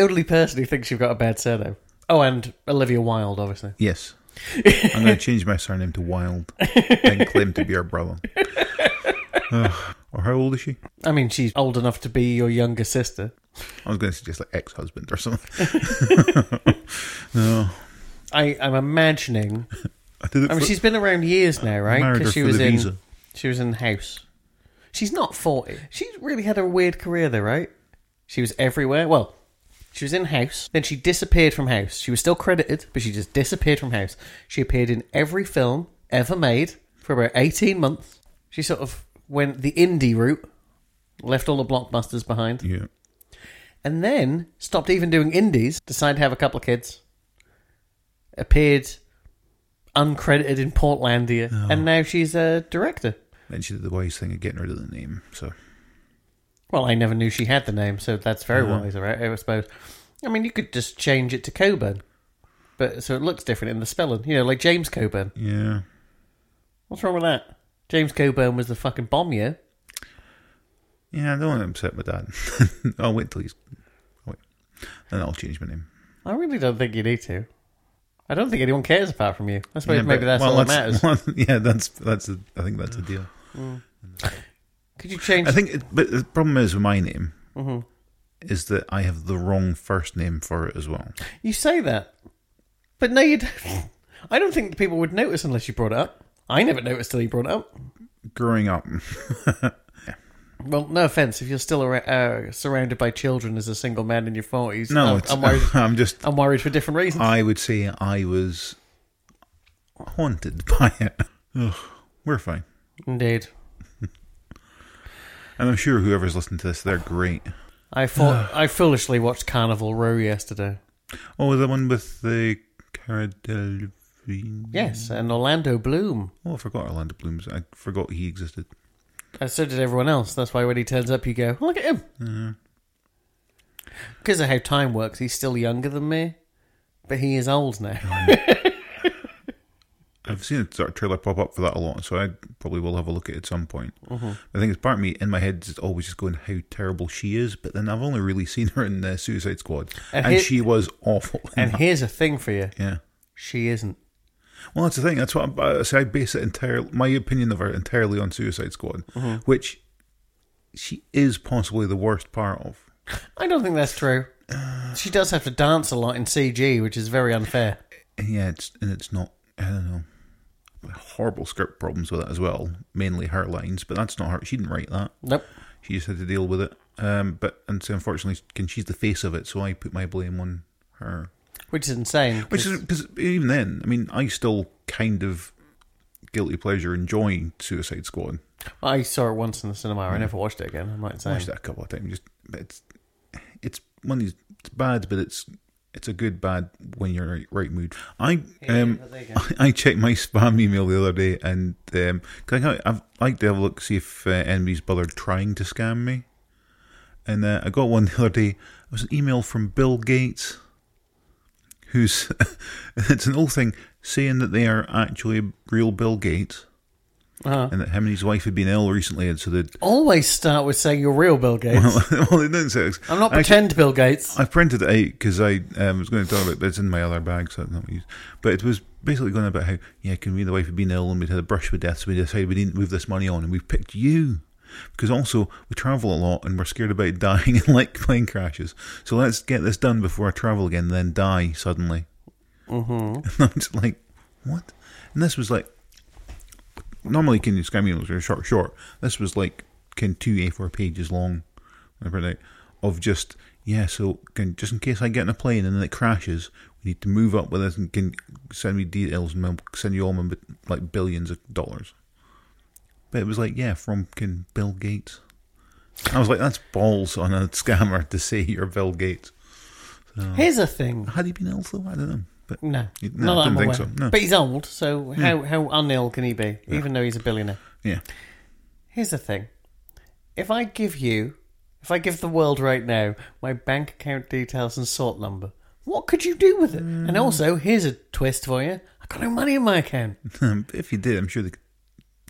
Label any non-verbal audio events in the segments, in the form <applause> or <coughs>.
only person who thinks you've got a bad surname. Oh, and Olivia Wilde, obviously. Yes. I'm going to change my surname to Wilde and claim to be her brother. Ugh. or how old is she? I mean, she's old enough to be your younger sister. I was going to suggest like ex-husband or something. no, <laughs> uh, I, I'm imagining. I did it I mean, for- she's been around years now, right? her she was the in. visa. She was in House. She's not forty. She's really had a weird career, though, right? She was everywhere. Well, she was in House, then she disappeared from House. She was still credited, but she just disappeared from House. She appeared in every film ever made for about eighteen months. She sort of went the indie route, left all the blockbusters behind, Yeah. and then stopped even doing indies. Decided to have a couple of kids. Appeared uncredited in Portlandia, oh. and now she's a director. Then she did the wise thing of getting rid of the name. So Well, I never knew she had the name, so that's very uh-huh. wise, all right? I suppose. I mean, you could just change it to Coburn, but so it looks different in the spelling. You know, like James Coburn. yeah, What's wrong with that? James Coburn was the fucking bomb, yeah. yeah. I don't want to upset my dad. <laughs> I'll wait till he's. Wait, then I'll change my name. I really don't think you need to. I don't think anyone cares apart from you. I suppose Yeah, maybe but- that's well, all that matters. <laughs> well, yeah, that's that's. A, I think that's a deal. Mm. Could you change? I think, it, but the problem is with my name Mm-hmm. is that I have the wrong first name for it as well. You say that, but no, you. Don't. <laughs> I don't think people would notice unless you brought it up. I never noticed till you brought it up. Growing up, <laughs> Well, no offense, if you're still uh, surrounded by children as a single man in your forties, no, I'm, I'm worried. <laughs> I'm just. I'm worried for different reasons. I would say I was haunted by it. Ugh, we're fine, Indeed. And I'm sure whoever's listening to this, they're great. I thought <sighs> I foolishly watched Carnival Row yesterday. Oh, the one with the Cara Delevingne. Yes, and Orlando Bloom. Oh, I forgot Orlando Bloom's. I forgot he existed. And so did everyone else. That's why when he turns up, you go, "Look at him." Uh-huh. Because of how time works, he's still younger than me, but he is old now. Oh, <laughs> I've seen a sort of trailer pop up for that a lot, so I probably will have a look at it at some point. Mm-hmm. I think it's part of me in my head is always just going how terrible she is, but then I've only really <laughs> seen her in the Suicide Squad, And and here- she was awful. and that. here's a thing for you: yeah, she isn't. well, that's the thing. That's what I, so I base it entirely. My opinion of her entirely on Suicide Squad, mm-hmm. which she is possibly the worst part of. I don't think that's true. She does have to dance a lot in CG, which is very unfair. Yeah, it's and it's not. I don't know. Horrible script problems with it as well. Mainly her lines, but that's not her. She didn't write that. Nope. She just had to deal with it. Um, but and so unfortunately, can she's the face of it, so I put my blame on her. Which is insane. Which 'cause- is because even then, I mean, I still kind of guilty pleasure enjoying Suicide Squad. I saw it once in the cinema. I never watched it again. I might say. Watched that a couple of times. Just but it's it's one of these. It's bad, but it's it's a good bad when you're in the right, mood. I um you go. <laughs> I checked my spam email the other day, and um, 'cause I I'd like to have a look see if uh, anybody's bothered trying to scam me. And uh, I got one <laughs> the other day. It was an email from Bill Gates, who's <laughs> it's an old thing saying that they are actually real Bill Gates, Uh-huh. and that him and his wife had been ill recently, and so that <laughs> Always start with saying you're real Bill Gates. well, <laughs> they didn't say. I'm not Actually, pretend Bill Gates. I printed it out because I um, was going to talk about it, but it's in my other bag, so not used. But it was basically going about how, yeah, can we and the wife had been ill and we'd had a brush with death, so we decided we didn't move this money on, and we picked you. Because also, we travel a lot and we're scared about <laughs> dying in like plane crashes. So let's get this done before I travel again and then die suddenly. Mm-hmm. And I'm just like, what? And this was like, normally can you scam emails are short, short. This was like, can two A4 pages long, of just yeah. So can, just in case I get in a plane and then it crashes, we need to move up with this and can send me details and I'll send you all my like billions of dollars. But it was like yeah, from can Bill Gates. I was like, that's balls on a scammer to say you're Bill Gates. Here's a thing. Had he been ill though? I don't know. But No, You- not I'm didn't think aware. so, no. But he's old, so hmm. how how unill can he be? Even though he's a billionaire. yeah, Here's the thing: if I give you, if I give the world right now my bank account details and sort number, what could you do with it? And mm. also, here's a twist for you: I got no money in my account. <laughs> if you did, I'm sure they could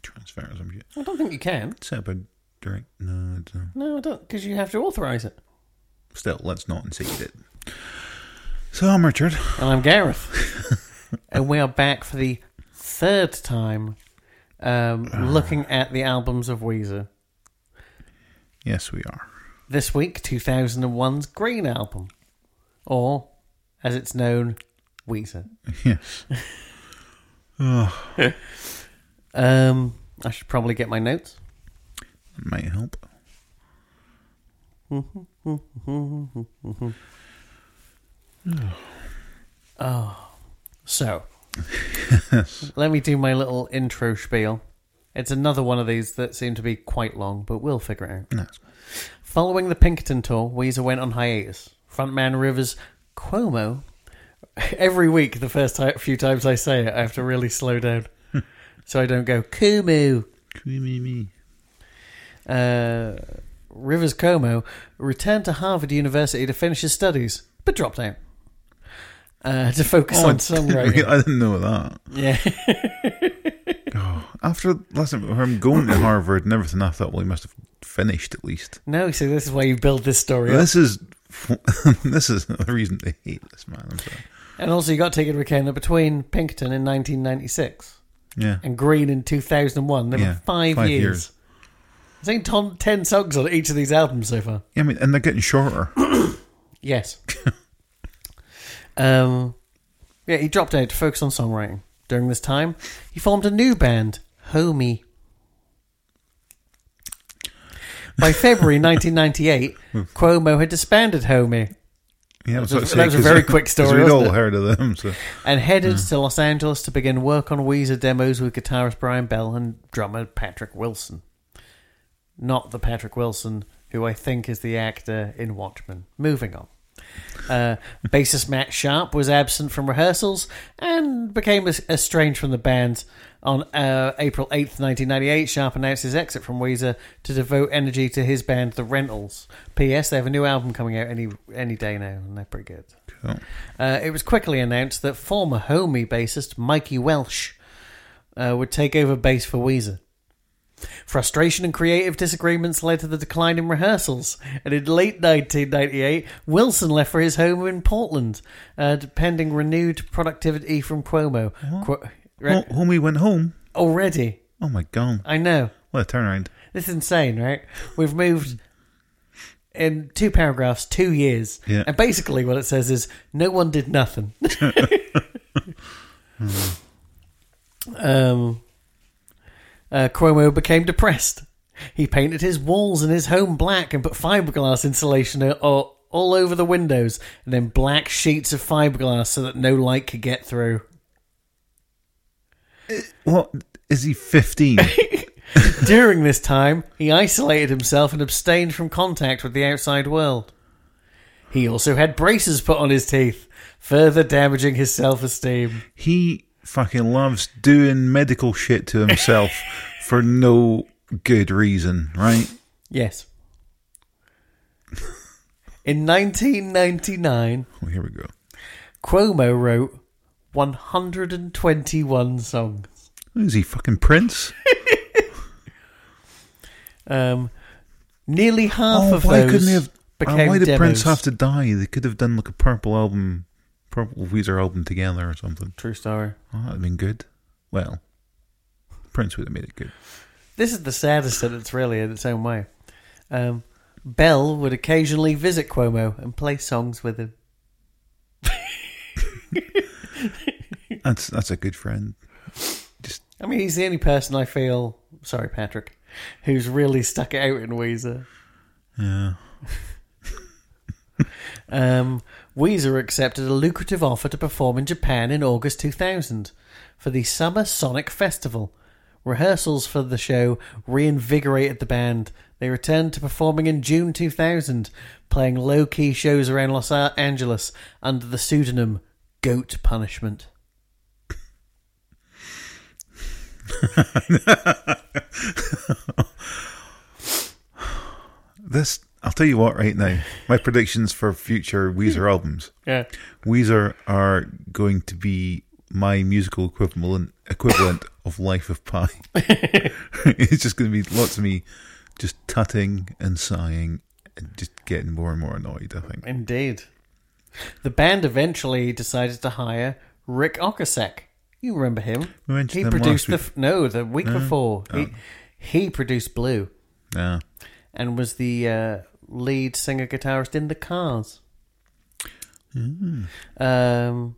transfer or some shit. I don't think you can. Set up a direct. No, I don't. No, I don't, because you have to authorize it. Still, let's not and did. So I'm Richard. And I'm Gareth. <laughs> and we are back for the third time um, ah. looking at the albums of Weezer. Yes, we are. This week, 2001's Green Album. Or, as it's known, Weezer. <laughs> Yes. oh, <sighs> Um, I should probably get my notes. might help. Mm-hmm, mm-hmm, mm-hmm, Oh so, <laughs> let me do my little intro spiel. It's another one of these that seem to be quite long, but we'll figure it out. No. Following the Pinkerton tour, Weezer went on hiatus. Frontman Rivers Cuomo. <laughs> Every week, the first few times I say it, I have to really slow down, <laughs> so I don't go Kumu. Creamy me. Uh, Rivers Cuomo returned to Harvard University to finish his studies, but dropped out uh, to focus Oh, on songwriting. I didn't know that. Yeah, <laughs> Oh, after listen, him going to Harvard and everything, I thought, well, he must have finished at least. no. So this is why you build this story up, This is <laughs> this is the reason to hate this man. I'm sorry. and also you got to take into account that between Pinkerton in 1996 Yeah, and Green in 2001, there Yeah, were five, five years. years. I think ten songs on each of these albums so far. yeah. I mean, and they're getting shorter. <coughs> Yes. <laughs> um, yeah, he dropped out to focus on songwriting. During this time, he formed a new band, Homie. By <laughs> February 1998, Cuomo had disbanded Homie Yeah, That was a- that was a very <laughs> quick story, We'd all heard of them. So and headed to Los Angeles to begin work on Weezer demos with guitarist Brian Bell and drummer Patrick Wilson. Not the Patrick Wilson who I think is the actor in Watchmen. Moving on. Uh, bassist Matt Sharp was absent from rehearsals and became estranged from the band. On uh, April 8th, 1998, Sharp announced his exit from Weezer to devote energy to his band, The Rentals. P.S. They have a new album coming out any any day now, and they're pretty good. cool. Uh, it was quickly announced that former Homie bassist Mikey Welsh uh, would take over bass for Weezer. Frustration and creative disagreements led to the decline in rehearsals, and in late 1998, Wilson left for his home in Portland, uh, pending renewed productivity from Cuomo. Qu- re- Hom- homie went home. already, Oh my god! I know. What a turnaround! This is insane, right? We've moved in two paragraphs, two years. Yeah. And basically what it says is no one did nothing. <laughs> <laughs> um, uh, Cuomo became depressed. He painted his walls in his home black and put fiberglass insulation all, all over the windows and then black sheets of fiberglass so that no light could get through. What is he? Fifteen? <laughs> During this time, he isolated himself and abstained from contact with the outside world. He also had braces put on his teeth, further damaging his self esteem. he fucking loves doing medical shit to himself <laughs> for no good reason, right? Yes. In 1999, Oh, here we go. Cuomo wrote 121 songs. Is he fucking Prince? <laughs> Um, nearly half oh, of why those couldn't they have? uh, became why did demos. Prince have to die? They could have done like a purple album, purple Weezer album together or something. True story. Oh, that'd have been good. Well, Prince would have made it good. This is the saddest that it's really in its own way. Um, Bell would occasionally visit Cuomo and play songs with him. <laughs> That's that's a good friend. Just I mean, he's the only person I feel, sorry, Patrick, who's really stuck it out in Weezer. yeah. <laughs> Um, Weezer accepted a lucrative offer to perform in Japan in August 2000 for the Summer Sonic Festival. Rehearsals for the show reinvigorated the band. They returned to performing in June 2000, playing low key shows around Los Angeles under the pseudonym Goat Punishment. <laughs> This I'll tell you what right now. My predictions for future Weezer albums. Yeah. Weezer are going to be my musical equivalent equivalent <laughs> of Life of Pi. <laughs> <laughs> it's just going to be lots of me just tutting and sighing and just getting more and more annoyed. I think. Indeed. The band eventually decided to hire Ric Ocasek. You remember him? He him produced the f- no the week before. He he produced Blue Yeah. and was the uh, lead singer guitarist in the Cars. Um,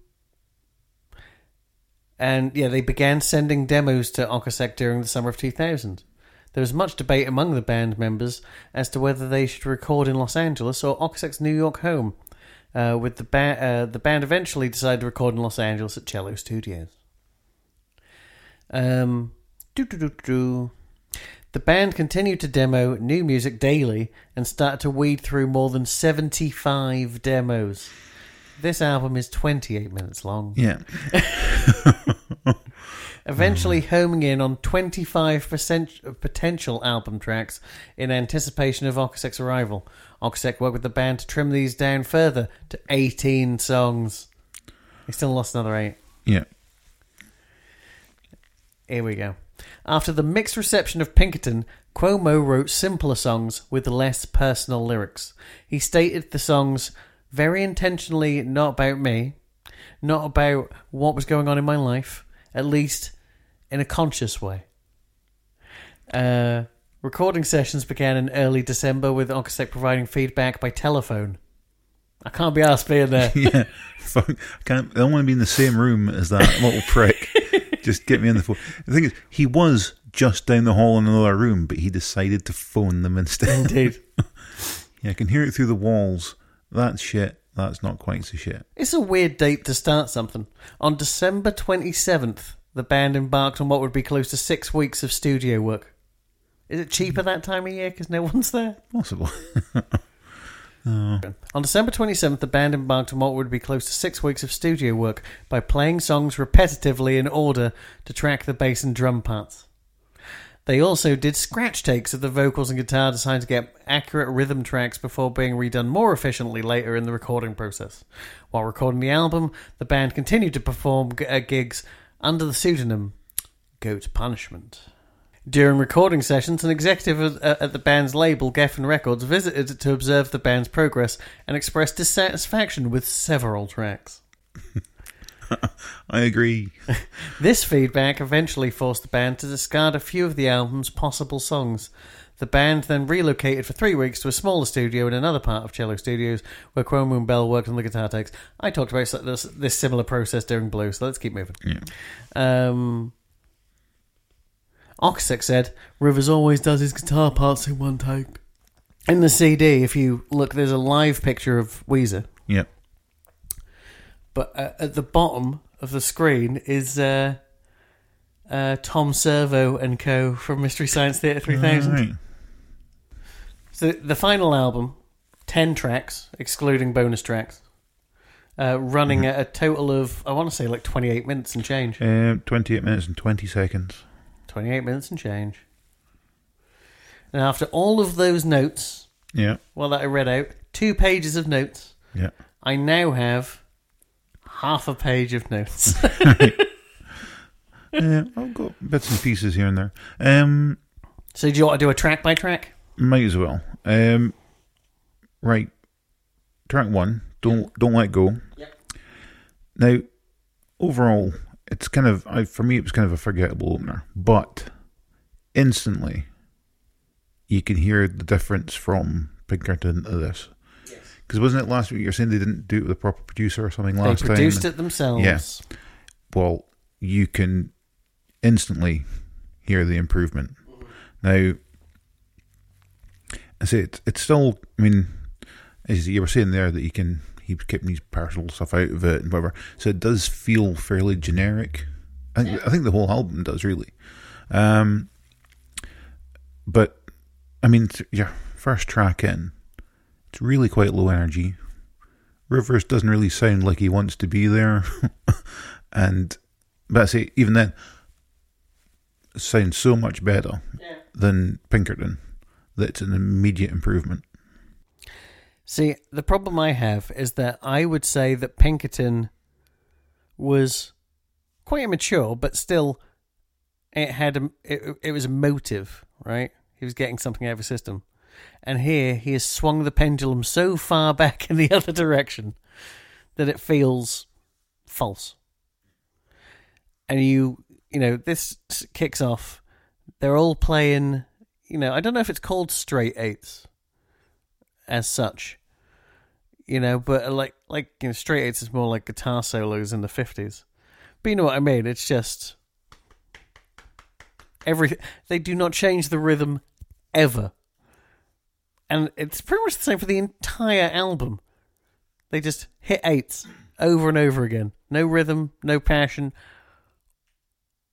and yeah, they began sending demos to Ocasek during the summer of 2000. There was much debate among the band members as to whether they should record in Los Angeles or Ocasek's New York home. Uh, with the ba- uh, the band eventually decided to record in Los Angeles at Cello Studios. Um. The band continued to demo new music daily and started to weed through more than 75 demos. This album is 28 minutes long. Yeah. <laughs> Eventually homing in on 25% of potential album tracks in anticipation of Ocasek's arrival. Ocasek worked with the band to trim these down further to 18 songs. He still lost another eight. Yeah. Here we go. After the mixed reception of Pinkerton, Cuomo wrote simpler songs with less personal lyrics. He stated the songs very intentionally not about me, not about what was going on in my life, at least in a conscious way. Uh, recording sessions began in early December with Ocasek providing feedback by telephone. I can't be asked being there. <laughs> Yeah. Fuck. I can't. I don't want to be in the same room as that little prick. Just get me on the phone. The thing is, he was just down the hall in another room, but he decided to phone them instead. Indeed. <laughs> yeah, I can hear it through the walls. That's shit. That's not quite so shit. It's a weird date to start something. On December 27th, the band embarked on what would be close to six weeks of studio work. Is it cheaper that time of year because no <laughs> one's there? Possible. <laughs> On December 27th, the band embarked on what would be close to six weeks of studio work by playing songs repetitively in order to track the bass and drum parts. They also did scratch takes of the vocals and guitar designed to get accurate rhythm tracks before being redone more efficiently later in the recording process. While recording the album, the band continued to perform uh, gigs under the pseudonym Goat Punishment. During recording sessions, an executive at, uh, the band's label, Geffen Records, visited to observe the band's progress and expressed dissatisfaction with several tracks. <laughs> I agree. <laughs> This feedback eventually forced the band to discard a few of the album's possible songs. The band then relocated for three weeks to a smaller studio in another part of Cello Studios, where Cuomo and Bell worked on the guitar takes. I talked about this, this similar process during Blue, so let's keep moving. Yeah. Um, Ocasek said, Rivers always does his guitar parts in one take. In the CD, if you look, there's a live picture of Weezer, Yeah. but uh, at the bottom of the screen is uh, uh, Tom Servo and co. from Mystery Science Theater 3000. Right. So the final album, 10 tracks, excluding bonus tracks, uh, running at a total of, I want to say like 28 minutes and change. Um, 28 minutes and 20 seconds. 28 minutes and change. And after all of those notes, Yeah. well, that I read out, two pages of notes, Yeah. I now have half a page of notes. <laughs> yeah. I've got bits and pieces here and there. Um, so do you want to do a track by track? might as well. Um, right. Track one. Don't don't let go. Yep. Now, overall, it's kind of I, for me. It was kind of a forgettable opener, but instantly, you can hear the difference from Pinkerton to this. Because wasn't it last week you're saying they didn't do it with a proper producer or something last time? They produced time? it themselves. Yeah. well, you can instantly hear the improvement. Mm-hmm. Now, I say it's, it's still. I mean, as you were saying there, that you can he was keeping these personal stuff out of it and whatever. So it does feel fairly generic. I, think I think the whole album does really. Um, but I mean, th- your first track in, it's really quite low energy. Rivers doesn't really sound like he wants to be there, <laughs> and but I say even then, it sounds so much better Yeah. than Pinkerton that it's an immediate improvement. See, the problem I have is that I would say that Pinkerton was quite immature, but still, it had a, it, it was emotive, right? He was getting something out of his system, and here he has swung the pendulum so far <laughs> back in the other direction that it feels false. And you, you know, this kicks off. They're all playing, you know, I don't know if it's called straight eights as such, you know, but uh, like, like, you know, straight eights is more like guitar solos in the 50s. But you know what I mean? It's just every, they do not change the rhythm ever. And it's pretty much the same for the entire album. They just hit eights over and over again. No rhythm, no passion,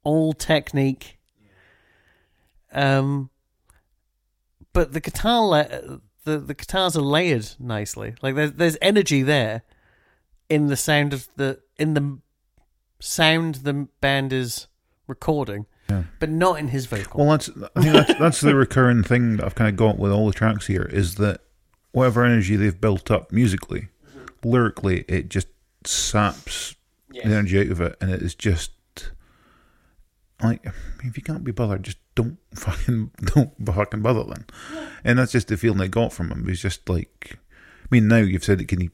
all technique. Um, but the guitar, la- the the guitars are layered nicely. Like there's there's energy there in the sound of the in the sound the band is recording, Yeah. but not in his vocal. Well, that's I think that's that's the recurring thing that I've kind of got with all the tracks here is that whatever energy they've built up musically, lyrically, it just saps the energy out of it, and it is just like if you can't be bothered, just don't <laughs> fucking don't fucking bother then. And that's just the feeling I got from him. He's just like, I mean, now you've said it can he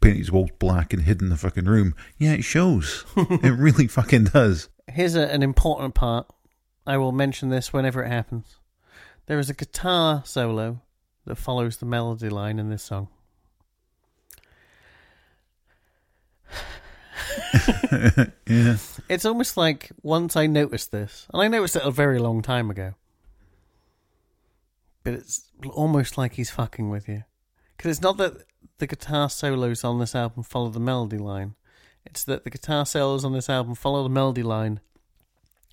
paint his walls black and hid in the fucking room? Yeah, it shows. <laughs> it really fucking does. Here's a, an important part. I will mention this whenever it happens. There is a guitar solo that follows the melody line in this song. <laughs> Yeah. It's almost like once I noticed this, and I noticed it a very long time ago, but it's almost like he's fucking with you. Because it's not that the guitar solos on this album follow the melody line, it's that the guitar solos on this album follow the melody line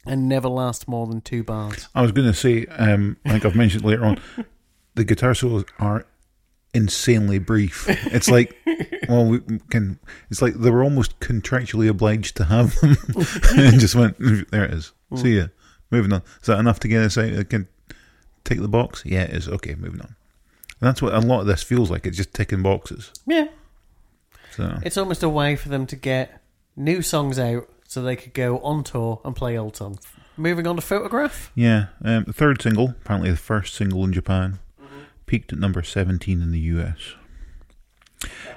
and never last more than two bars. I was going to say, um, I think I've mentioned later on, the guitar solos are insanely brief. It's like, <laughs> well, we can. It's like they were almost contractually obliged to have them, <laughs> and just went there. It is. See ya. Moving on. Is that enough to get us out? I can take the box. Yeah, it is. Okay, moving on. And that's what a lot of this feels like. It's just ticking boxes. Yeah. So It's almost a way for them to get new songs out so they could go on tour and play old songs. Moving on to Photograph. yeah, um, the third single, apparently the first single in Japan, peaked at number seventeen in the US.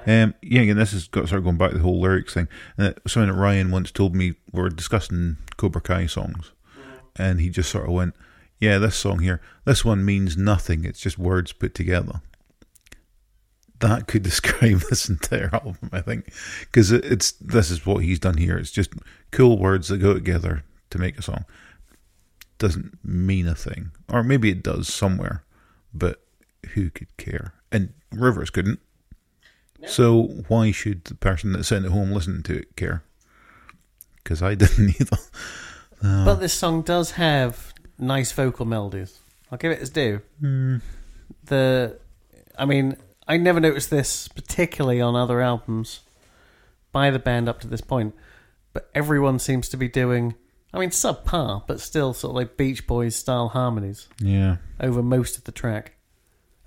Um, yeah, again, this has got to start going back to the whole lyrics thing. Uh, something that Ryan once told me, we were discussing Cobra Kai songs, and he just sort of went, "Yeah, this song here, this one means nothing. It's just words put together." That could <laughs> describe this entire album, I think, because it, it's this is what he's done here. It's just cool words that go together to make a song. Doesn't mean a thing, or maybe it does somewhere, but who could care? And Rivers couldn't. So why should the person that's sitting at home listening to it care? Because I <laughs> didn't either. But ah. this song does have nice vocal melodies. I'll give it its due. Hmm. The, I mean, I never noticed this particularly on other albums by the band up to this point, but everyone seems to be doing. I mean, subpar, but still sort of like Beach Boys style harmonies Yeah, over most of the track.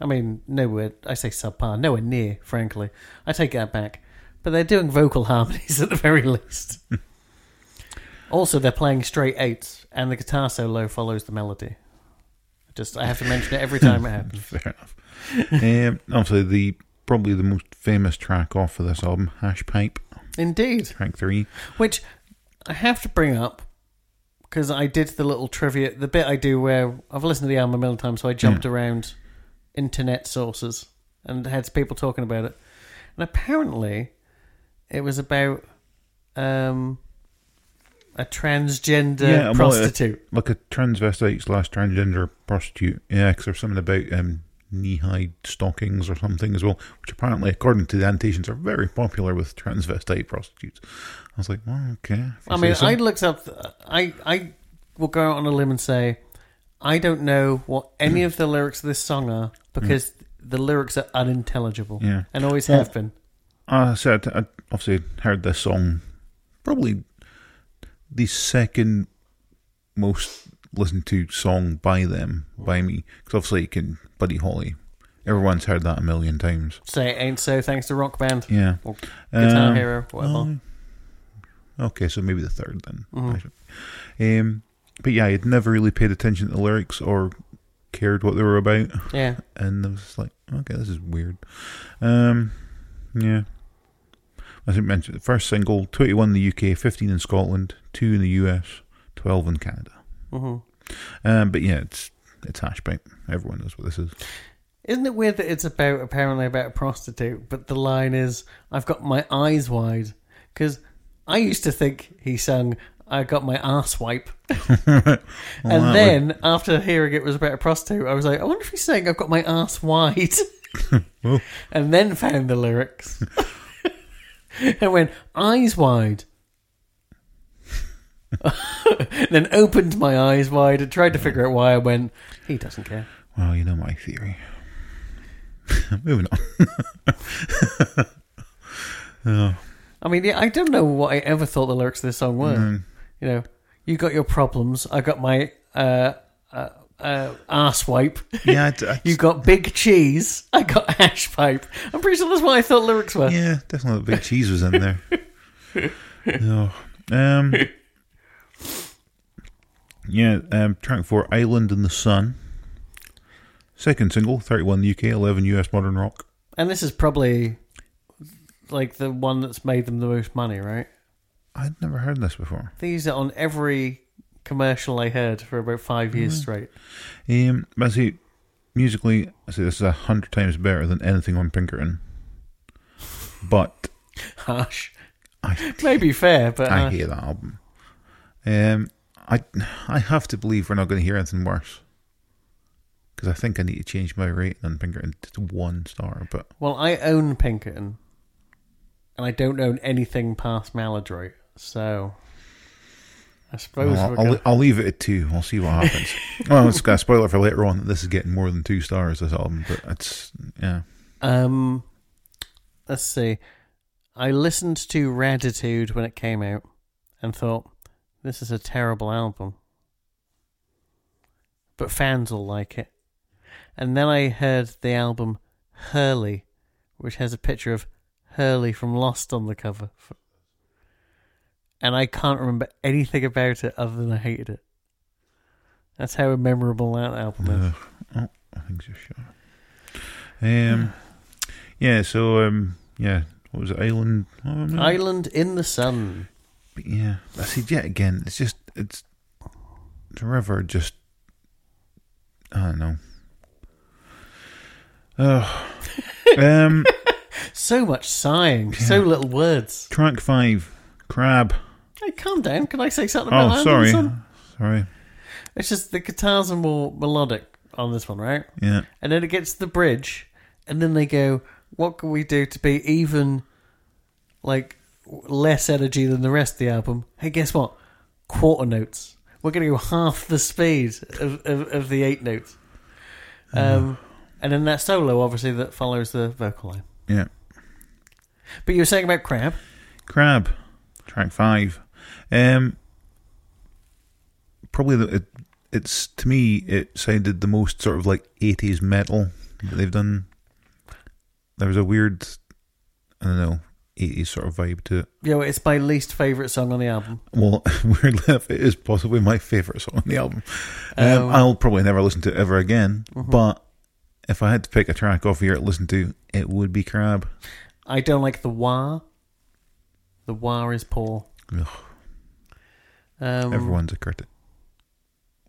I mean, nowhere. I say subpar, nowhere near. Frankly, I take that back. But they're doing vocal <laughs> harmonies at the very least. <laughs> also, they're playing straight eights, and the guitar solo follows the melody. Just, I have to mention it every <laughs> time it happens. fair enough. um, obviously, the probably the most famous track off of this album, Hash Pipe, Indeed, track three. which I have to bring up because I did the little trivia, the bit I do where I've listened to the album a million times, so I jumped around internet sources and had people talking about it. And apparently, it was about um, a transgender Yeah, prostitute. like a transvestite slash transgender prostitute. Yeah, because there's something about um, knee-high stockings or something as well, which apparently, according to the annotations, are very popular with transvestite prostitutes. I was like, well, okay. I mean, so. I looked up. I I will go out on a limb and say I don't know what any of the lyrics of this song are because the lyrics are unintelligible Yeah. and always have been. I said I obviously heard this song probably the second most listened to song by them by me because obviously you can Buddy Holly. Everyone's heard that a million times. Say it ain't so thanks to Rock Band Yeah, or Guitar Um, Hero, whatever. oh, okay, so maybe the third then. Mhm. Um, but yeah, I'd never really paid attention to the lyrics or cared what they were about, yeah, and I was like, okay, this is weird. Um, yeah. as I mentioned, the first single, 21 in the UK, 15 in Scotland, 2 in the US, 12 in Canada. hmm Um, but yeah, it's it's Hashpipe. Everyone knows what this is. Isn't it weird that it's about apparently about a prostitute, but the line is "I've got my eyes wide"? Because I used to think he sang "I got my ass wipe," <laughs> <laughs> and then after hearing it was about a prostitute, I was like, I wonder if he's saying "I've got my ass wide," <laughs> and then found the lyrics and went eyes wide. then opened my eyes wide and tried to figure out why I went. He doesn't care. well, you know my theory. Moving on. oh, I mean, yeah, I don't know what I ever thought the lyrics of this song were. mm, You know, you got your problems. I got my uh, uh, uh, ass wipe. yeah, I, I, <laughs> You got big cheese. I got <laughs> ash pipe. I'm pretty sure that's what I thought lyrics were. yeah, definitely the big <laughs> cheese was in there. no, um, yeah, um, track four, "Island in the Sun." Second single, 31 in the UK, 11 US modern rock. And this is probably like the one that's made them the most money, right? I'd never heard this before. These are on every commercial I heard for about five years straight. Um, but I see, musically, I say this is a hundred times better than anything on Pinkerton. But <laughs> Harsh. I, <laughs> Maybe fair, but I harsh. hate that album. Um, I I have to believe we're not going to hear anything worse. Because I think I need to change my rating on Pinkerton to one star. But Well, I own Pinkerton, and I don't own anything past Maladroit, so I suppose I'll, I'll, gonna- I'll leave it at two. I'll see what happens. <laughs> well, it's got a spoiler for later on. that This is getting more than two stars. This album, but it's yeah. Um, let's see. I listened to Raditude when it came out and thought, this is a terrible album. But fans will like it. And then I heard the album Hurley, which has a picture of Hurley from Lost on the cover. And I can't remember anything about it other than I hated it. That's how memorable that album is. Oh, I think so. Sure. Um, yeah. So um, yeah. What was it? Island. it? Island in the Sun. But yeah, I see. Yet again, it's just it's the river. Just I don't know. Oh, <laughs> um, So much sighing, so little words. track five, crab. Hey, calm down. Can I say something Oh, about that? sorry, Son? sorry. It's just the guitars are more melodic on this one, right? Yeah, And then it gets to the bridge, and then they go, "What can we do to be even like less energy than the rest of the album?" Hey, guess what? Quarter notes. We're going to go half the speed of, of, of the eight notes. Um, and then that solo, obviously, that follows the vocal line. yeah. But you were saying about Crab. Crab, track five. Um, probably the it, it's to me it sounded the most sort of like eighties metal that they've done. There was a weird, I don't know, eighties sort of vibe to it. Yeah, well, it's my least favorite song on the album. Well, <laughs> weirdly enough, it is possibly my favorite song on the album. Um, Um, I'll probably never listen to it ever again. Mhm. But if I had to pick a track off here to listen to, it would be Crab. I don't like the wah. The wah is poor. Ugh, Um, everyone's a critic.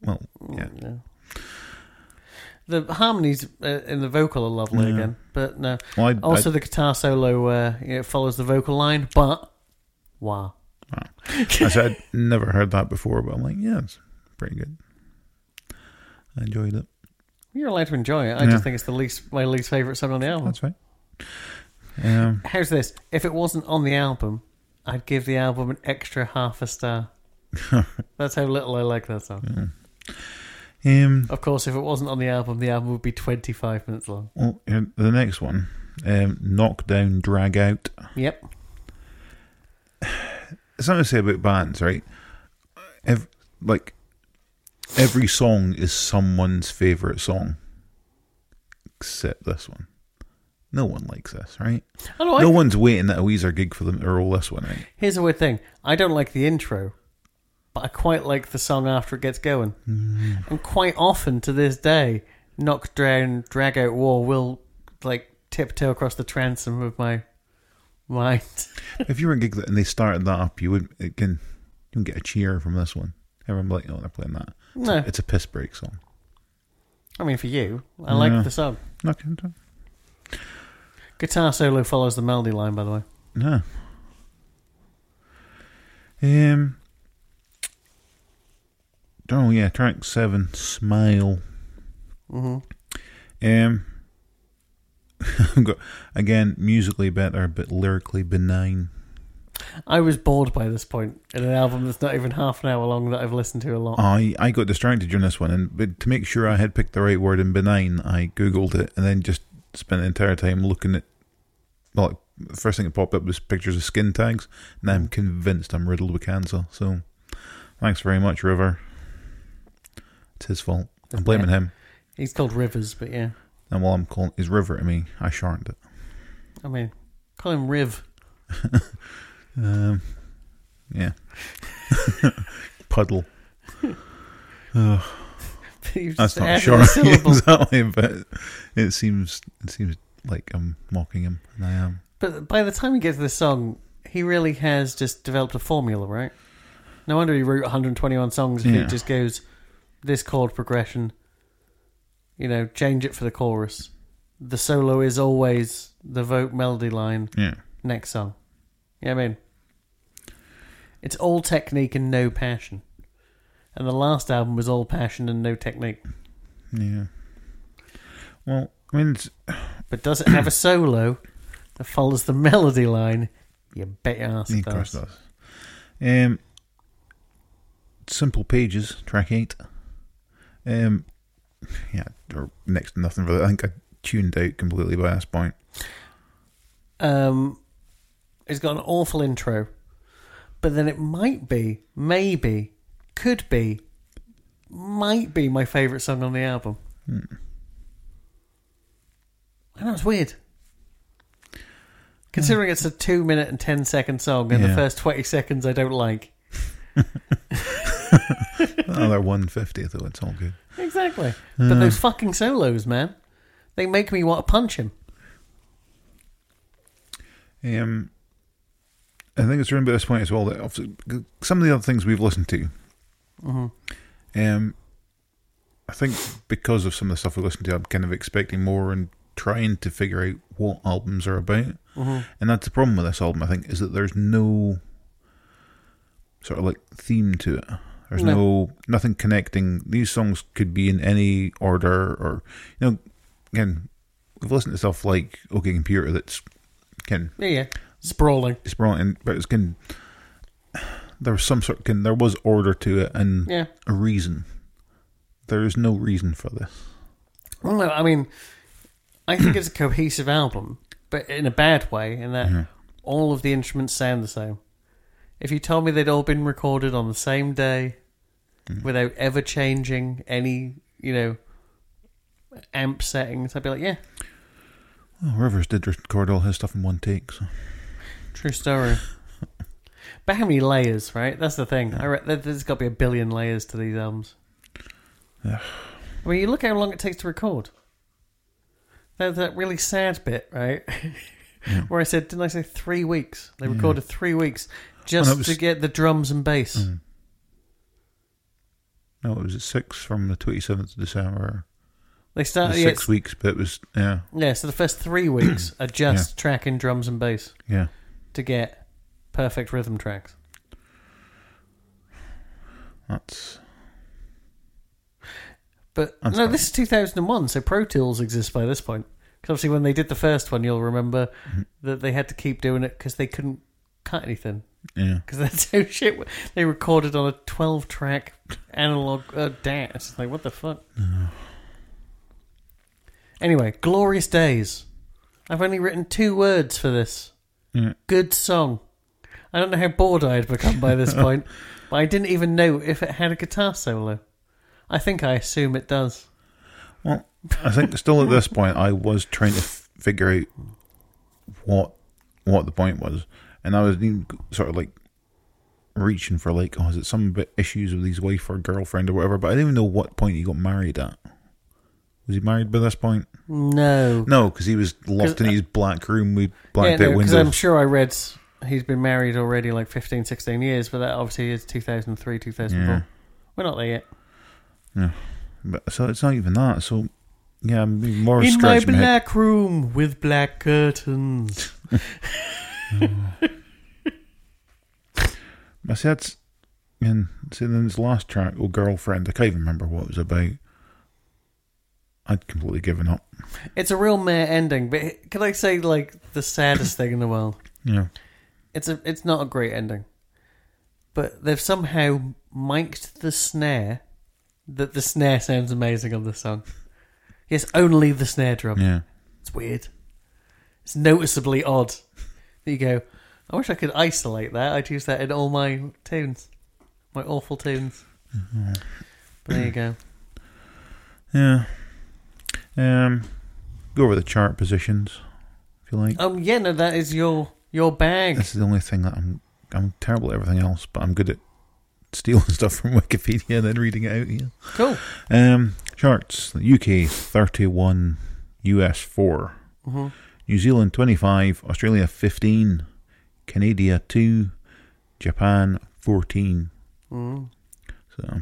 Well, yeah. yeah. The harmonies uh, in the vocal are lovely Yeah. again, but no. Well, I, Also, the guitar solo uh, you know, follows the vocal line, but wah. I, I said I'd never heard that before, but I'm like, yeah, it's pretty good. I enjoyed it. You're allowed to enjoy it. I Yeah. just think it's the least my least favorite song on the album. That's right. Um, How's this? If it wasn't on the album, I'd give the album an extra half a star. <laughs> That's how little I like that song. um, Of course, if it wasn't on the album, the album would be 25 minutes long. well, the next one, um, Knockdown Drag Out. Yep. <sighs> Something to say about bands, right? Like, every song is someone's favourite song, except this one. No one likes this, right? I no one's waiting at a Weezer gig for them to roll this one out. Here's a weird thing. I don't like the intro, but I quite like the song after it gets going. And quite often to this day, knock down, drag out war will like tiptoe across the transom of my mind. <laughs> if you were a gig and they started that up, you would again you would get a cheer from this one. Everyone be like, oh, they're playing that. No, It's a piss break song. I mean for you, I like the song. Gonna Guitar solo follows the melody line, by the way. No. Um. Oh yeah, track seven, smile. hmm Um. <laughs> I've got again musically better, but lyrically benign. I was bored by this point in an album that's not even half an hour long that I've listened to a lot. I I got distracted during this one, and but to make sure I had picked the right word in benign, I googled it and then just spent the entire time looking at. Well, the first thing that popped up was pictures of skin tags, and I'm convinced I'm riddled with cancer. So, thanks very much, River. It's his fault. I'm blaming him. He's called Rivers, but yeah. And while I'm calling his River to me, I shortened it. I mean, call him Riv. <laughs> Um, yeah. <laughs> Puddle. <laughs> That's not sure exactly, but it seems it seems like I'm mocking him, and I am. But by the time he gets to this song, he really has just developed a formula, right? No wonder he wrote 121 songs if Yeah. it just goes this chord progression, you know, change it for the chorus. The solo is always the vote melody line, Yeah, next song. Yeah, I mean, it's all technique and no passion. And the last album was all passion and no technique. yeah. Well, I mean, it's, But does it have a solo that follows the melody line? You bet your ass it does. does. Um, simple pages, track eight. Um, yeah, or next to nothing really. I think I tuned out completely by this point. Um, it's got an awful intro, but then it might be, maybe, could be, might be my favourite song on the album. Hmm. I know it's weird. Considering it's a two minute and ten second song, and the first twenty seconds I don't like. <laughs> <laughs> Another one fifty though. It's all good. Exactly. But those fucking solos, man, they make me want to punch him. Um, I think it's around about this point as well that obviously some of the other things we've listened to. hmm Um, I think because of some of the stuff we listened to, I'm kind of expecting more and trying to figure out what albums are about. hmm And that's the problem with this album, I think, is that there's no sort of like theme to it. There's No. no, nothing connecting. These songs could be in any order, or you know, again, we've listened to stuff like OK Computer that's can Yeah, yeah. Sprawling. brilliant, but it's can there was some sort can there was order to it and Yeah. a reason. There is no reason for this. Well, no, I mean, I think it's a cohesive album, but in a bad way, in that Mhm. all of the instruments sound the same. If you told me they'd all been recorded on the same day without ever changing any, you know, amp settings, I'd be like, yeah, Well, Rivers did record all his stuff in one take, so true story. <laughs> but how many layers, right? That's the thing. I re- there- there's got to be a billion layers to these albums. Yeah. I mean, you look how long it takes to record. That that really sad bit, right? <laughs> Where I said, didn't I say three weeks? They Yeah. recorded three weeks just was- to get the drums and bass. Mm. No, it was at six from the twenty seventh of December. They started, Uh, yeah, six weeks, but it was yeah, yeah. So the first three weeks <clears throat> are just tracking drums and bass yeah. to get perfect rhythm tracks. That's But That's no, fine. this is 2001, so Pro Tools exists by this point. Because obviously, when they did the first one, you'll remember Mm-hmm. that they had to keep doing it because they couldn't cut anything. Yeah. <laughs> Because that's how shit w- they recorded on a 12 track analog uh, DAT. It's like, what the fuck? <sighs> Anyway, Glorious Days. I've only written two words for this. Yeah. Good song. I don't know how bored I had become by this <laughs> point, but I didn't even know if it had a guitar solo. I think I assume it does. Well, I think still at this point, I was trying to f- figure out what what the point was, and I was even sort of like reaching for like, oh, is it some bit issues with his wife or girlfriend or whatever? But I didn't even know what point he got married at. Was he married by this point? No. No, because he was locked in uh, his black room with Yeah, blacked no, out because I'm sure I read he's been married already like 15, 16 years, but that obviously is 2003, 2004. Yeah. We're not there yet. Yeah, But, so it's not even that. So yeah, I'm more In my scratching my black room with black curtains. <laughs> I said, it's- and see, then his last track, "Oh Girlfriend," I can't even remember what it was about. I'd completely given up. It's a real meh ending, but can I say like the saddest thing in the world? <coughs> Yeah, It's a it's not a great ending. But they've somehow mic'd the snare that the snare sounds amazing on the song. Yes, only the snare drum. yeah. It's weird. It's noticeably odd. There you go. I wish I could isolate that. I'd use that in all my tunes. My awful tunes. But there you go. <clears throat> Yeah. Um, go over the chart positions, if you like. Um yeah, no, that is your your bag. This is the only thing that I'm I'm terrible at everything else, but I'm good at stealing <laughs> stuff from Wikipedia and then reading it out here. Cool. Um, charts: UK thirty-one, US 4 hmm New Zealand twenty-five, Australia fifteen, Canada two, Japan fourteen. Mm. So,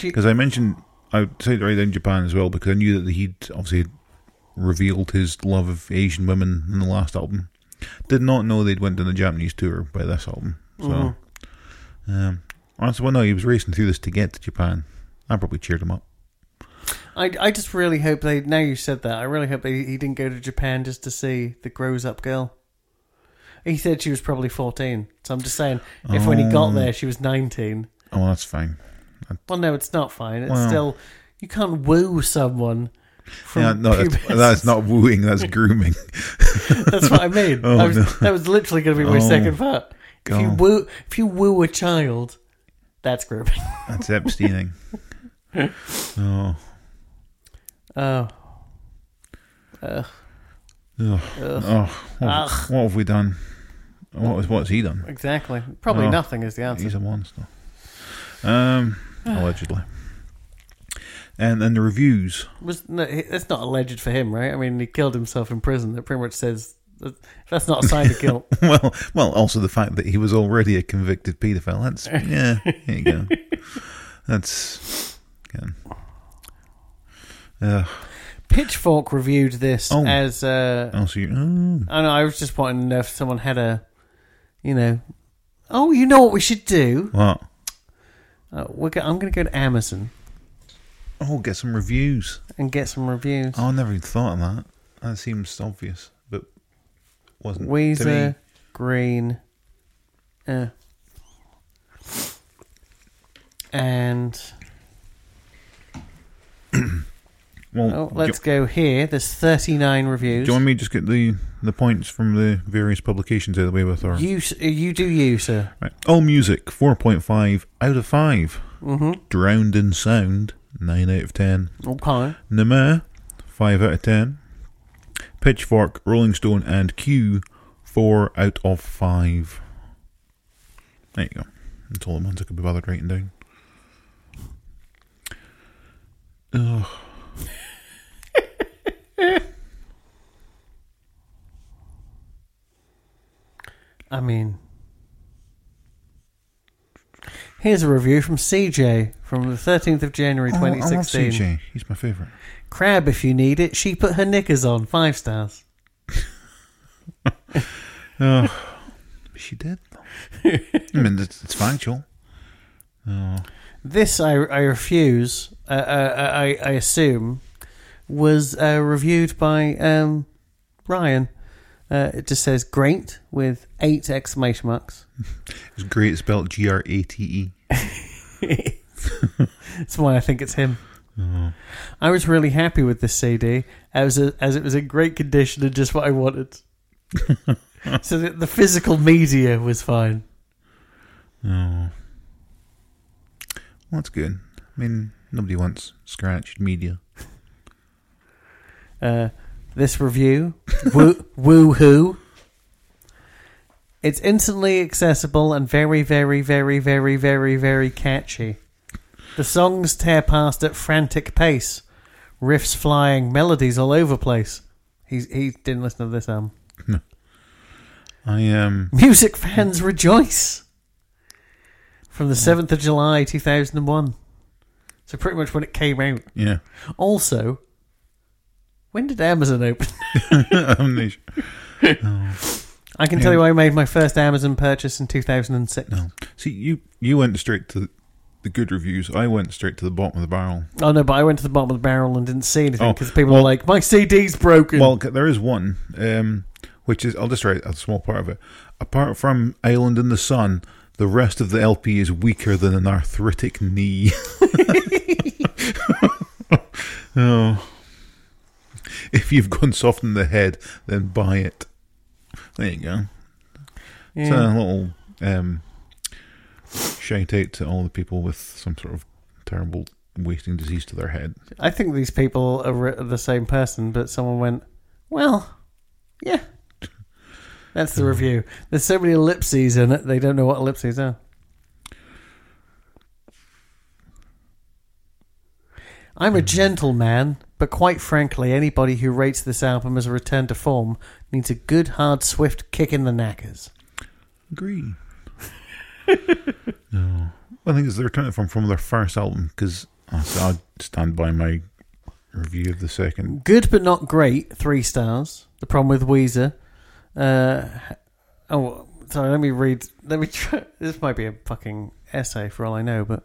because I mentioned I decided to write down Japan as well because I knew that he'd obviously revealed his love of Asian women in the last album. Did not know they'd went on the Japanese tour by this album. So, Mhm. um, honestly, well, no, he was racing through this to get to Japan. I probably cheered him up. I, I just really hope they. Now you said that, I really hope they, he didn't go to Japan just to see the grows up girl. He said she was probably 14. So I'm just saying, if when he got there she was 19. Oh, that's fine. Well, no, it's not fine. It's Well. still. You can't woo someone from Yeah, no, that's, pubescence. that's not wooing. That's <laughs> grooming. That's what I mean. <laughs> Oh, I was, no. That was literally going to be my Oh, second part. If you God. woo, if you woo a child, that's grooming. That's Epsteining. <laughs> oh, Oh. Ugh. ugh. Ugh. oh, what, Ugh. what have we done? What was what's he done? Exactly. Probably Oh. nothing is the answer. He's a monster. Um, allegedly. And then the reviews. Was no, it's not alleged for him, right? I mean, he killed himself in prison. That pretty much says that that's not a sign of guilt. <laughs> well, well, also the fact that he was already a convicted paedophile. That's <laughs> yeah. There you go. That's. Uh, Pitchfork reviewed this Oh. as. Uh, also, you, oh, I know. I was just know if someone had a, you know, oh, you know what we should do. what? Uh, we're go- I'm going to go to Amazon Oh, get some reviews. and get some reviews. Oh, I never even thought of that. That seems obvious, but wasn't to Weezer, me. Green, uh, and <clears throat> <clears throat> Well, oh, do, let's go here. There's 39 do reviews. you want me to just get the the points from the various publications out of the way with, or You you do you, sir. right? AllMusic four point five out of five. Mm-hmm. Drowned in sound nine out of ten. Okay. NME, 5 out of 10. Pitchfork, Rolling Stone, and Q, 4 out of 5. There you go. That's all the ones I could be bothered writing down. Ugh. I mean, here's a review from CJ from the 13th of January Oh, I love 2016. CJ. He's my favourite. Crab if you need it. She put her knickers on. Five stars. Ugh. she did. I mean, it's, it's factual. Oh. This I, I refuse. Uh, uh, I, I assume was uh, reviewed by um, Ryan. Uh, it just says great with eight exclamation marks. <laughs> It's great spelled G R A T E. <laughs> That's why I think it's him. Oh. I was really happy with this CD as a, as it was in great condition and just what I wanted. <laughs> so the, the physical media was fine. Oh. Well, that's good. I mean, nobody wants scratched media. Uh, this review, woo hoo. It's instantly accessible and very, very, very, very, very, very catchy. The songs tear past at frantic pace, riffs flying, melodies all over the place. He's, he didn't listen to this album. I um Music fans rejoice! From the 7th of July 2001. So pretty much when it came out. yeah. Also, when did Amazon open? I'm not sure. I can tell you I made my first Amazon purchase in 2006. No. See, you you went straight to the good reviews. I went straight to the bottom of the barrel. Oh no, but I went to the bottom of the barrel and didn't see anything Oh, because people well- are like, "My CD's broken." Well, there is one, um, which is I'll just write a small part of it. Apart from Island in the Sun, the rest of the LP is weaker than an arthritic knee. <laughs> <laughs> oh. <laughs> If you've gone soft in the head, then buy it. There you go. It's a little um, shout out to all the people with some sort of terrible wasting disease to their head. I think these people are the same person, but someone went, "Well, yeah." That's the review. There's so many ellipses in it; they don't know what ellipses are. I'm a gentleman, but quite frankly, anybody who rates this album as a return to form needs a good, hard, swift kick in the knackers. Agree. no, I think it's the return to form from their first album because I'll stand by my review of the second. Good but not great, three stars. The problem with Weezer. Uh, oh, sorry, let me read. Let me try. <laughs> This might be a fucking essay for all I know, but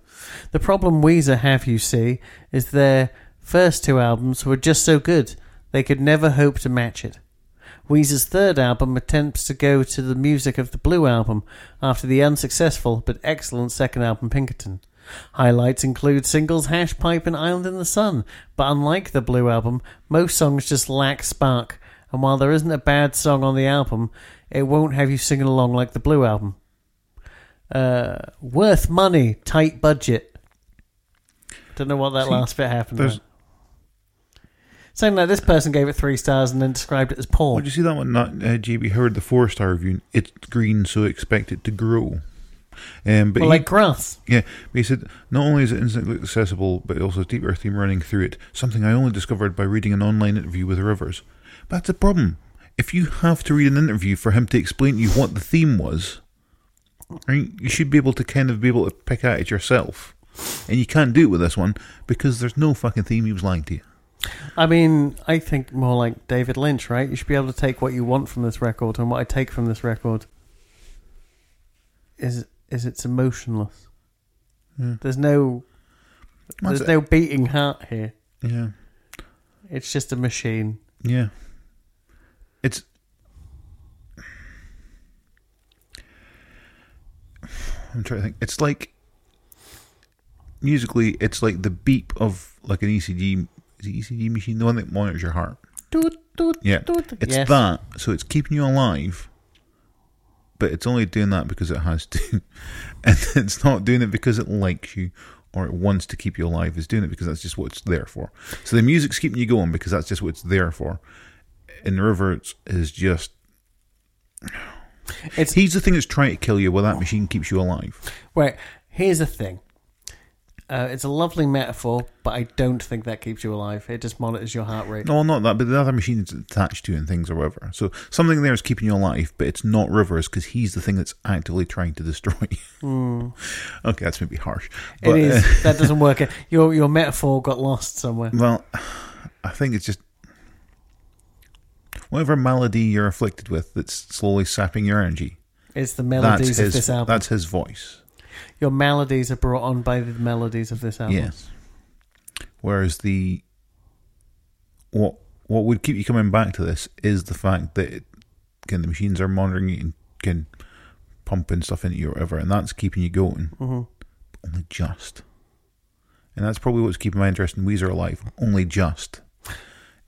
the problem Weezer have, you see, is their first two albums were just so good, they could never hope to match it. Weezer's third album attempts to go to the music of the Blue Album after the unsuccessful but excellent second album, Pinkerton. Highlights include singles Hash Pipe and Island in the Sun, but unlike the Blue Album, most songs just lack spark, and while there isn't a bad song on the album, it won't have you singing along like the Blue Album. Uh, worth money, tight budget. Don't know what that See, last bit happened. there's- There. Saying that this person gave it three stars and then described it as poor. Oh, did you see that one? Not uh, JB Howard, the four star review. It's green, so expect it to grow. Um, but well, he- like grass. Yeah, but he said not only is it instantly accessible, but it also has deep earth theme running through it. Something I only discovered by reading an online interview with Rivers. But that's a problem. If you have to read an interview for him to explain to you what the theme was, right, you should be able to kind of be able to pick at it yourself. And you can't do it with this one because there's no fucking theme. He was lying to you. I mean, I think more like David Lynch, right? You should be able to take what you want from this record, and what I take from this record is is it's emotionless. Yeah. There's no That's there's it. no beating heart here. Yeah, It's just a machine. yeah. It's. I'm trying to think. It's like musically, it's like the beep of like an ECG. Is it ECG machine, the one that monitors your heart? Doot, doot, Yeah, doot. it's Yes. that. So it's keeping you alive, but it's only doing that because it has to, <laughs> and it's not doing it because it likes you or it wants to keep you alive. It's doing it because that's just what it's there for. So the music's keeping you going because that's just what it's there for. And the Rivers is just It's he's the thing that's trying to kill you, while that machine keeps you alive. Right. Here's the thing. Uh, it's a lovely metaphor, but I don't think that keeps you alive. It just monitors your heart rate. No, not that, but the other machine it's attached to and things or whatever. So something there is keeping you alive, but it's not Rivers because he's the thing that's actively trying to destroy you. <laughs> Okay, that's maybe harsh. Hmm. It but, is. uh, that doesn't work. <laughs> Your your metaphor got lost somewhere. Well, <sighs> I think it's just whatever malady you're afflicted with that's slowly sapping your energy. It's the That's melodies of his. this album. That's his voice. Your maladies are brought on by the melodies of this album. Yes. Whereas the what what would keep you coming back to this is the fact that it, again the machines are monitoring you and can pumping stuff into you or whatever, and that's keeping you going. hmm Only just. And that's probably what's keeping my interest in Weezer alive. Only just.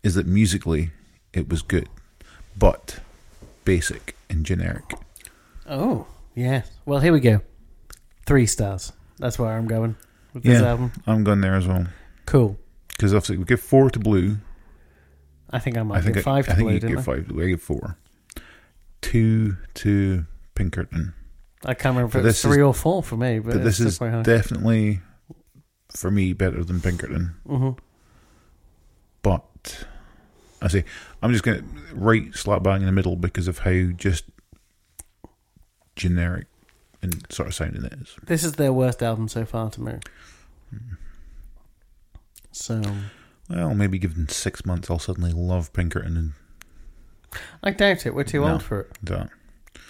Is that musically it was good, but basic and generic. Oh, yes. Well, here we go. Three stars. That's where I'm going with this album. I'm going there as well. Cool. Because obviously we give four to Blue. I think I might I think give I, five I to think Blue, you didn't give I? five to Blue. I give four. Two to Pinkerton. I can't remember if But it was this is- three or four for me, but, But this is quite high. definitely, for me, better than Pinkerton. hmm not. I say I'm just going to right slap bang in the middle because of how just generic and sort of sounding it is. This is their worst album so far to me. So Well, maybe given six months, I'll suddenly love Pinkerton and I doubt it. We're too No. old for it. that.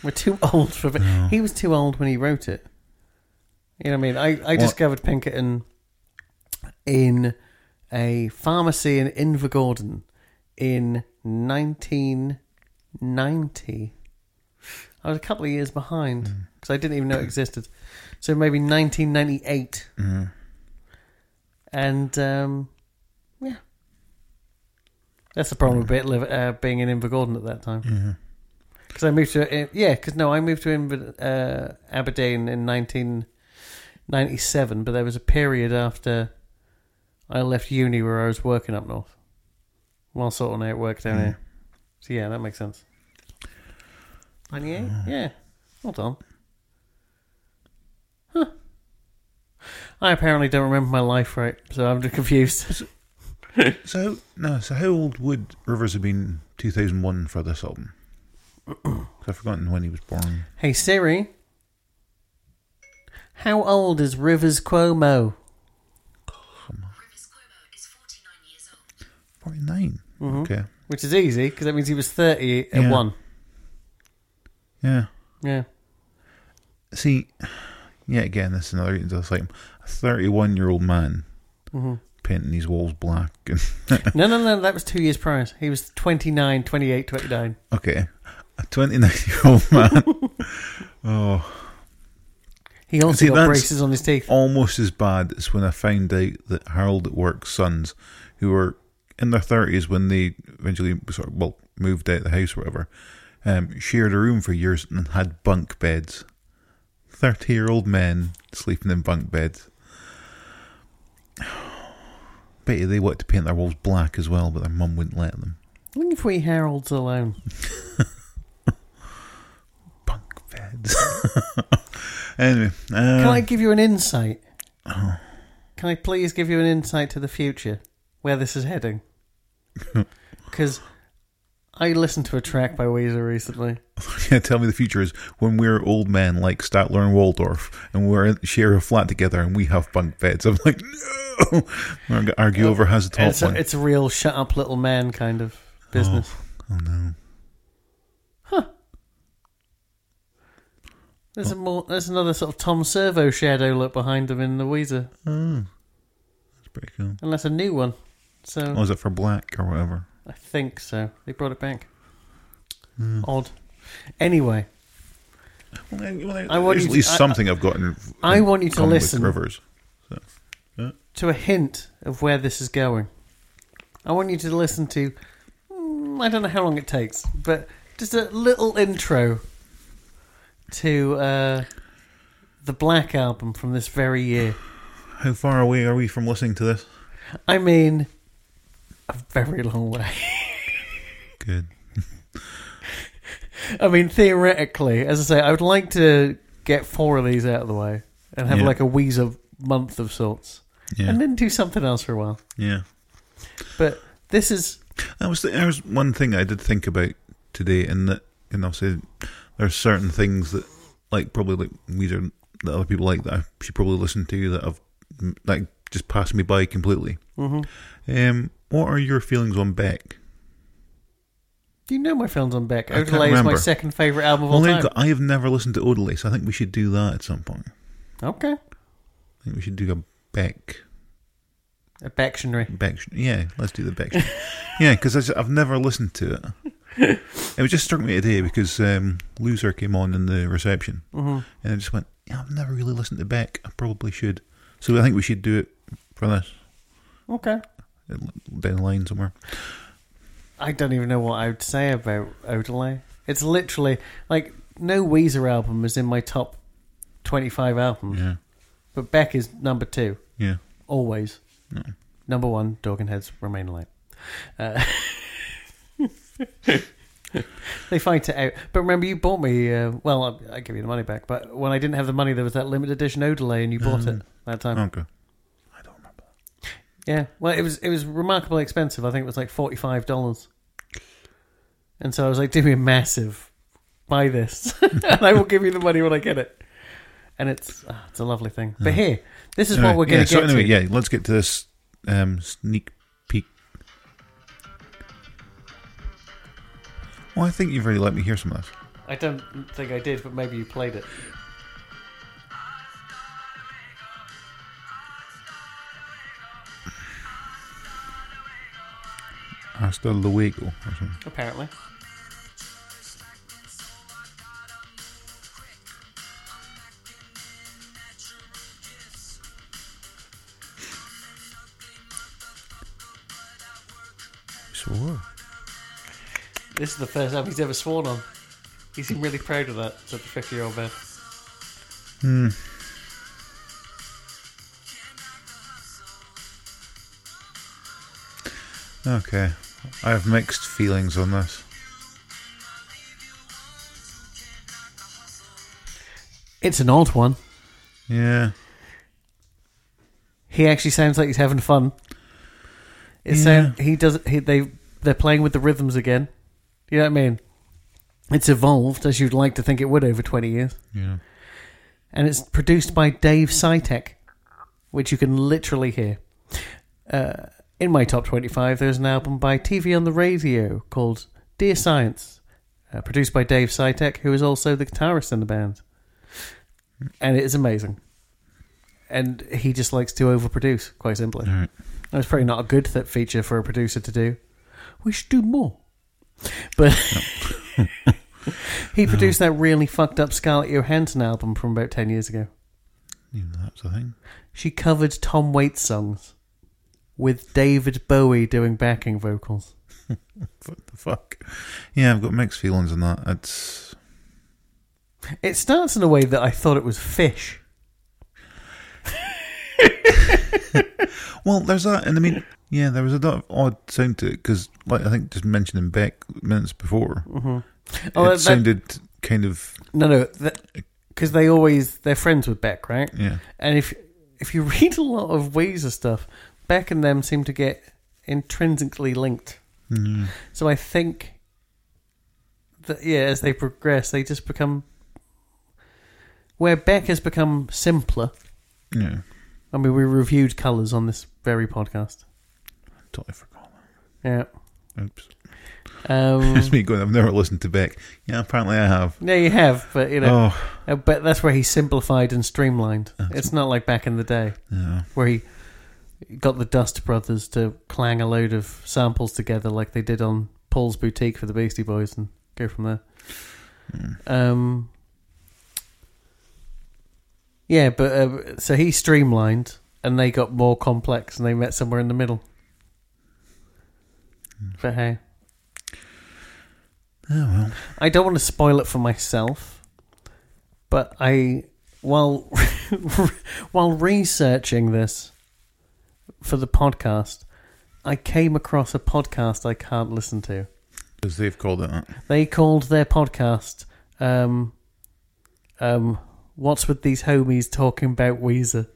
We're too old for it. No. He was too old when he wrote it. You know what I mean? I, I What? discovered Pinkerton in a pharmacy in Invergordon in 1990. I was a couple of years behind Hmm. Because I didn't even know it existed. So maybe 1998. Mhm. And um, yeah. That's the problem with bit uh, being in Invergordon at that time. Because I moved to uh, yeah, because no, I moved to Inver- uh, Aberdeen in 1997, but there was a period after I left uni where I was working up north while sorting out work down Mm. here. So yeah, that makes sense. 98, yeah, hold on. Huh. I apparently don't remember my life right, so I'm just confused. <laughs> So no, so how old would Rivers have been 2001 for this album? 'Cause <clears throat> I've forgotten when he was born. hey Siri, how old is Rivers Cuomo? Rivers Cuomo is 49 years old. 49. Mhm. Okay. Which is easy because that means he was 30 at Yeah. one. Yeah. Yeah. See, yeah. Again, this is another. It's like a 31 year old man hmm painting these walls black. And <laughs> No, no, no. That was two years prior. He was 29, 28, 29. okay, a 29 year old man. <laughs> oh, He also See, got braces on his teeth. almost as bad as when I found out that Harold at Work's sons, who were in their thirties when they eventually sort of well moved out of the house or whatever, um, shared a room for years and had bunk beds. Thirty year old men sleeping in bunk beds. <sighs> Bet they wanted to paint their walls black as well, but their mum wouldn't let them. I wonder if we heralds alone. <laughs> Bunk beds. <laughs> anyway, uh, Can I give you an insight? Can I please give you an insight to the future, where this is heading? <laughs> Because I listened to a track by Weezer recently. <laughs> Yeah, tell me the future is when we're old men like Statler and Waldorf and we're share a flat together and we have bunk beds. I'm like, no! We're going to argue over has the top It's a, one. it's a real shut up little man kind of oh, business. oh, no. Huh. There's a more. There's another sort of Tom Servo shadow look behind him in the Weezer, Oh, that's pretty cool. and that's a new one. So Oh, is it for black or whatever? I think so. They brought it back. Odd. Anyway, Well, well, I want there's you at least I- something I've got in, I want you to with listen. Rivers. to a hint of where this is going, I want you to listen to. mm, I don't know how long it takes, but just a little intro to uh, the Black album from this very year. How far away are we from listening to this? I mean, a very long way. Good. <laughs> I mean, theoretically, as I say, I would like to get four of these out of the way and have Yeah. like a Weezer month of sorts, Yeah. and then do something else for a while. yeah. But this is That was the, there was one thing I did think about today, and that you know, say are certain things that like probably like Weezer that other people like that I should probably listen to that I've like just passed me by completely. mhm. Um, what are your feelings on Beck? Do you know my feelings on Beck? Odelay is my second favourite album of all Well, time. I have never listened to Odelay, so I think we should do that at some point. Okay. I think we should do a Beck. A Bectionary. Beck. Yeah, let's do the Beck. <laughs> yeah, because I've never listened to it. <laughs> It was just struck me today because um, Loser came on in the reception, hmm and I just went, "Yeah, I've never really listened to Beck. I probably should." So I think we should do it for this Okay. Down the line somewhere. I don't even know what I would say about Odelay. It's literally like no Weezer album is in my top 25 albums, Yeah, but Beck is number two, yeah. always. No. Number one, Talking Heads Remain in Light. Uh, <laughs> they fight it out. But remember, you bought me, uh, well, I, I give you the money back, but when I didn't have the money, there was that limited edition Odelay, and you bought it that time. Okay. I don't remember. Yeah, well, it was it was remarkably expensive. I think it was like forty five dollars. And so I was like, "Do me a massive, buy this, <laughs> and I will give you the money when I get it." And it's ah, it's a lovely thing. But here, this is what we're going yeah, to so get anyway, to. yeah, let's get to this um, sneak peek. Well, I think you've already let me hear some of this. I don't think I did, but maybe you played it. Hasta luego. Or something. Apparently, Swore. this is the first time he's ever sworn on. He seemed really proud of that. Said the fifty-year-old man. Hmm. Okay. I have mixed feelings on this. It's an odd one. Yeah. He actually sounds like he's having fun. It Yeah. sound, he does. He, they they're playing with the rhythms again. You know what I mean? It's evolved as you'd like to think it would over twenty years, Yeah. and it's produced by Dave Sitek, which you can literally hear. Uh, in my top twenty-five, there's an album by TV on the Radio called "Dear Science," uh, produced by Dave Sitek, who is also the guitarist in the band, and it is amazing. And he just likes to overproduce, quite simply. Right. That's probably not a good th- feature for a producer to do. We should do more. But <laughs> he <laughs> produced that really fucked up Scarlett Johansson album from about 10 years ago. Even that's a thing. She covered Tom Waits songs with David Bowie doing backing vocals. <laughs> What the fuck? Yeah, I've got mixed feelings on that. It's. It starts in a way that I thought it was fish. <laughs> Well, there's that, and I mean, yeah, there was a lot of odd sound to it because, like, I think just mentioning Beck minutes before, mm-hmm. Oh, it that- sounded kind of no, no, because they always they're friends with Beck, right? yeah. And if if you <laughs> read a lot of Weezer stuff, Beck and them seem to get intrinsically linked. Mm. So I think that yeah, as they progress, they just become where Beck has become simpler. Yeah, I mean, we reviewed Colors on this very podcast. totally forgot. Yeah. Oops. Um, <laughs> It's me going. I've never listened to Beck. Yeah, apparently I have. yeah, you have, but you know, Oh, uh, but that's where he simplified and streamlined. That's- It's not like back in the day yeah. where he got the Dust Brothers to clang a load of samples together like they did on Paul's Boutique for the Beastie Boys and go from there. Mm. Um, yeah, but uh, so he streamlined and they got more complex and they met somewhere in the middle. But hey, Oh well. I don't want to spoil it for myself, but I while <laughs> while researching this for the podcast, I came across a podcast I can't listen to. Because they've called it that. They called their podcast um um what's with these homies talking about Weezer.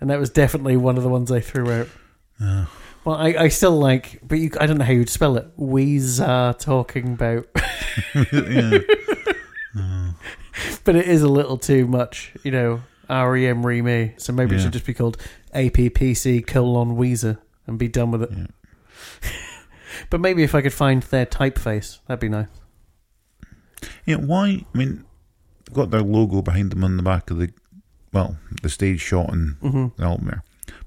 And that was definitely one of the ones I threw out. Oh. Well, I, I still like, but you, I don't know how you'd spell it. Weezer talking about, <laughs> <laughs> yeah. but it is a little too much, you know. REM re so maybe it Yeah. should just be called APPC colon Weezer and be done with it. Yeah. <laughs> but maybe if I could find their typeface, that'd be nice. Yeah, why? I mean, they've got their logo behind them on the back of the, well, the stage shot and hmm the album there.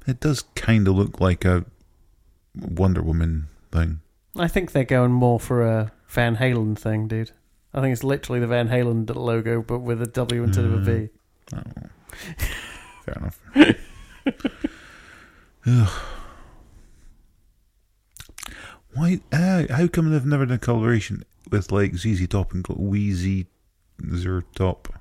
It does kind of look like a Wonder Woman thing. I think they're going more for a Van Halen thing, dude. I think it's literally the Van Halen logo, but with a W instead of a V. Oh. Fair enough. <laughs> Why? Uh, how come they've never done a collaboration with like ZZ Top and got Wheezy Zer Top,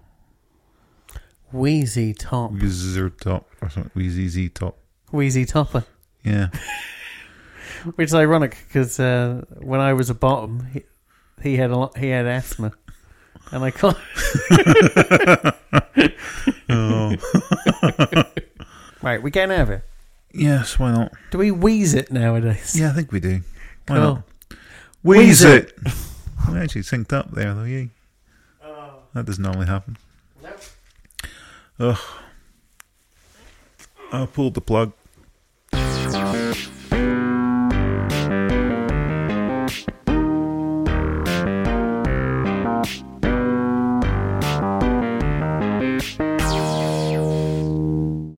Wheezy Top. Zer Top, or something? Wheezy Z Top. Wheezy Topper. Yeah. <laughs> Which is ironic because uh, when I was a bottom, he, he had a lot, he had asthma, and I <laughs> Oh. <laughs> right. We getting out of here. Yes, why not? Do we wheeze it nowadays? Yeah, I think we do. Why Cool. not? Wheeze Wheeze it! <laughs> we actually synced up there, though, yeah. Oh. That doesn't normally happen. Ugh. I pulled the plug.